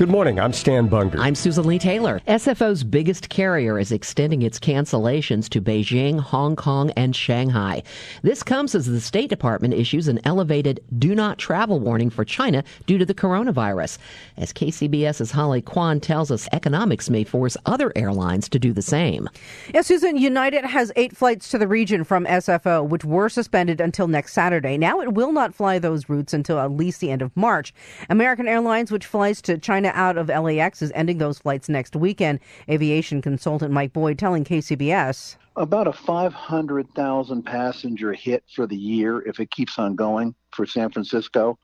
Good morning. I'm Stan Bunger. I'm Susan Leigh Taylor. SFO's biggest carrier is extending its cancellations to Beijing, Hong Kong, and Shanghai. This comes as the State Department issues an elevated do not travel warning for China due to the coronavirus. As KCBS's Holly Quan tells us, economics may force other airlines to do the same. Yeah, Susan, United has eight flights to the region from SFO, which were suspended until next Saturday. Now it will not fly those routes until at least the end of March. American Airlines, which flies to China out of LAX is ending those flights next weekend. Aviation consultant Mike Boyd telling KCBS. About a 500,000 passenger hit for the year if it keeps on going for San Francisco.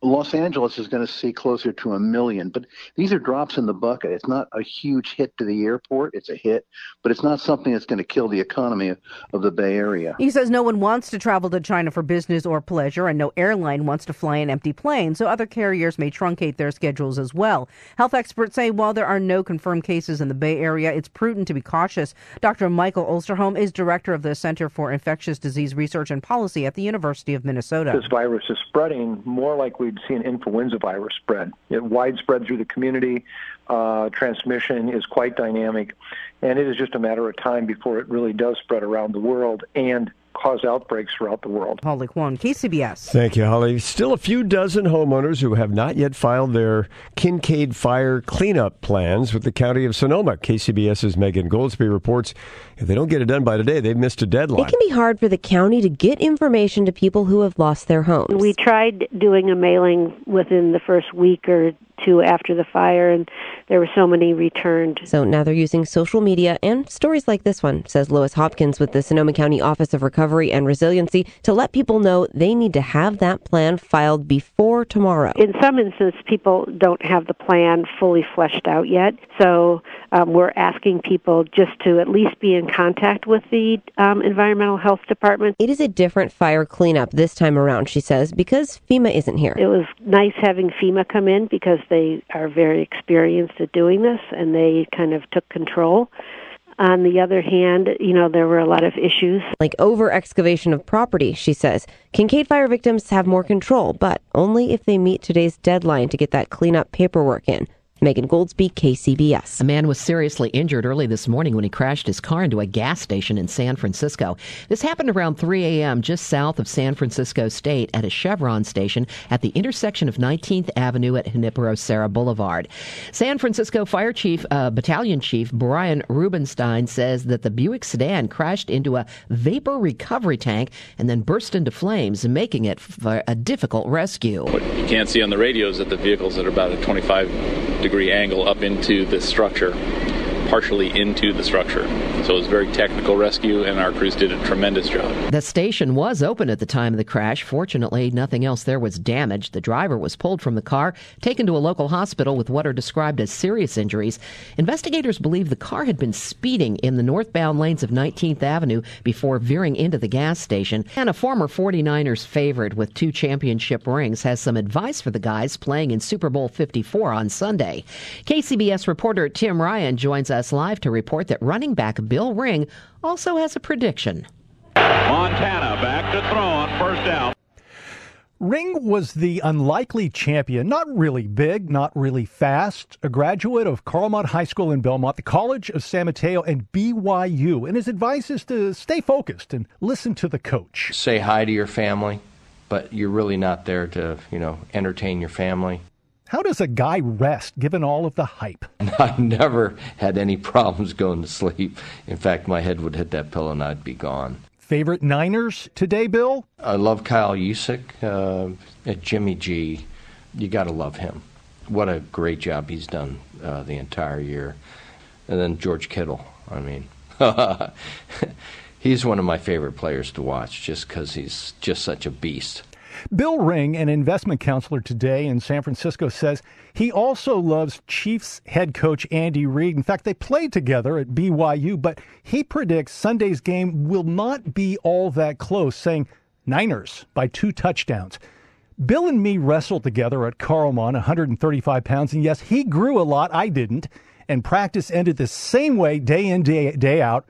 Los Angeles is going to see closer to a million, but these are drops in the bucket. It's not a huge hit to the airport. It's a hit, but it's not something that's going to kill the economy of, of the Bay Area. He says no one wants to travel to China for business or pleasure, and no airline wants to fly an empty plane, so other carriers may truncate their schedules as well. Health experts say while there are no confirmed cases in the Bay Area, it's prudent to be cautious. Dr. Michael Osterholm is director of the Center for Infectious Disease Research and Policy at the University of Minnesota. This virus is spreading more like we'd see an influenza virus spread. It widespread through the community. Uh, transmission is quite dynamic, and it is just a matter of time before it really does spread around the world and cause outbreaks throughout the world. Holly Quan, KCBS. Thank you, Holly. Still a few dozen homeowners who have not yet filed their Kincade fire cleanup plans with the County of Sonoma. KCBS's Megan Goldsby reports if they don't get it done by today, they've missed a deadline. It can be hard for the county to get information to people who have lost their homes. We tried doing a mailing within the first week or two after the fire, and there were so many returned. So now they're using social media and stories like this one, says Lois Hopkins with the Sonoma County Office of Recovery and Resiliency, to let people know they need to have that plan filed before tomorrow. In some instances, people don't have the plan fully fleshed out yet, so um, we're asking people just to at least be in contact with the um, Environmental Health Department. It is a different fire cleanup this time around, she says, because FEMA isn't here. It was nice having FEMA come in because they are very experienced at doing this and they kind of took control. On the other hand, you know, there were a lot of issues. Like over excavation of property, she says. Kincade fire victims have more control, but only if they meet today's deadline to get that cleanup paperwork in. Megan Goldsby, KCBS. A man was seriously injured early this morning when he crashed his car into a gas station in San Francisco. This happened around 3 a.m. just south of San Francisco State at a Chevron station at the intersection of 19th Avenue at Junipero Serra Boulevard. San Francisco Fire Chief, uh, Battalion Chief Brian Rubenstein says that the Buick sedan crashed into a vapor recovery tank and then burst into flames, making it a difficult rescue. What you can't see on the radio is that the vehicles at about a 25 degree angle up into the structure, partially into the structure. So it was very technical rescue, and our crews did a tremendous job. The station was open at the time of the crash. Fortunately, nothing else there was damaged. The driver was pulled from the car, taken to a local hospital with what are described as serious injuries. Investigators believe the car had been speeding in the northbound lanes of 19th Avenue before veering into the gas station. And a former 49ers favorite with two championship rings has some advice for the guys playing in Super Bowl 54 on Sunday. KCBS reporter Tim Ryan joins us live to report that running back Bill Ring also has a prediction. Montana back to throw on first down. Ring was the unlikely champion, not really big, not really fast, a graduate of Carlmont High School in Belmont, the College of San Mateo, and BYU. And his advice is to stay focused and listen to the coach. Say hi to your family, but you're really not there to, you know, entertain your family. How does a guy rest given all of the hype? I've never had any problems going to sleep. In fact, my head would hit that pillow and I'd be gone. Favorite Niners today, Bill? I love Kyle Juszczyk uh, at Jimmy G. You got to love him. What a great job he's done uh, the entire year. And then George Kittle. I mean, he's one of my favorite players to watch just because he's just such a beast. Bill Ring, an investment counselor today in San Francisco, says he also loves Chiefs head coach Andy Reid. In fact, they played together at BYU, but he predicts Sunday's game will not be all that close, saying Niners by two touchdowns. Bill and me wrestled together at Carlmont, 135 pounds, and yes, he grew a lot. I didn't. And practice ended the same way day in, day, day out.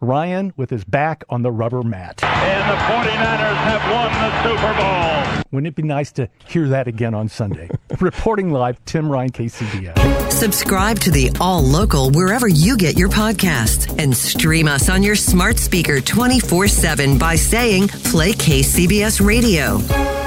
Ryan with his back on the rubber mat. And the 49ers have won the Super Bowl. Wouldn't it be nice to hear that again on Sunday? Reporting live, Tim Ryan, KCBS. Subscribe to the All Local wherever you get your podcasts and stream us on your smart speaker 24 7 by saying Play KCBS Radio.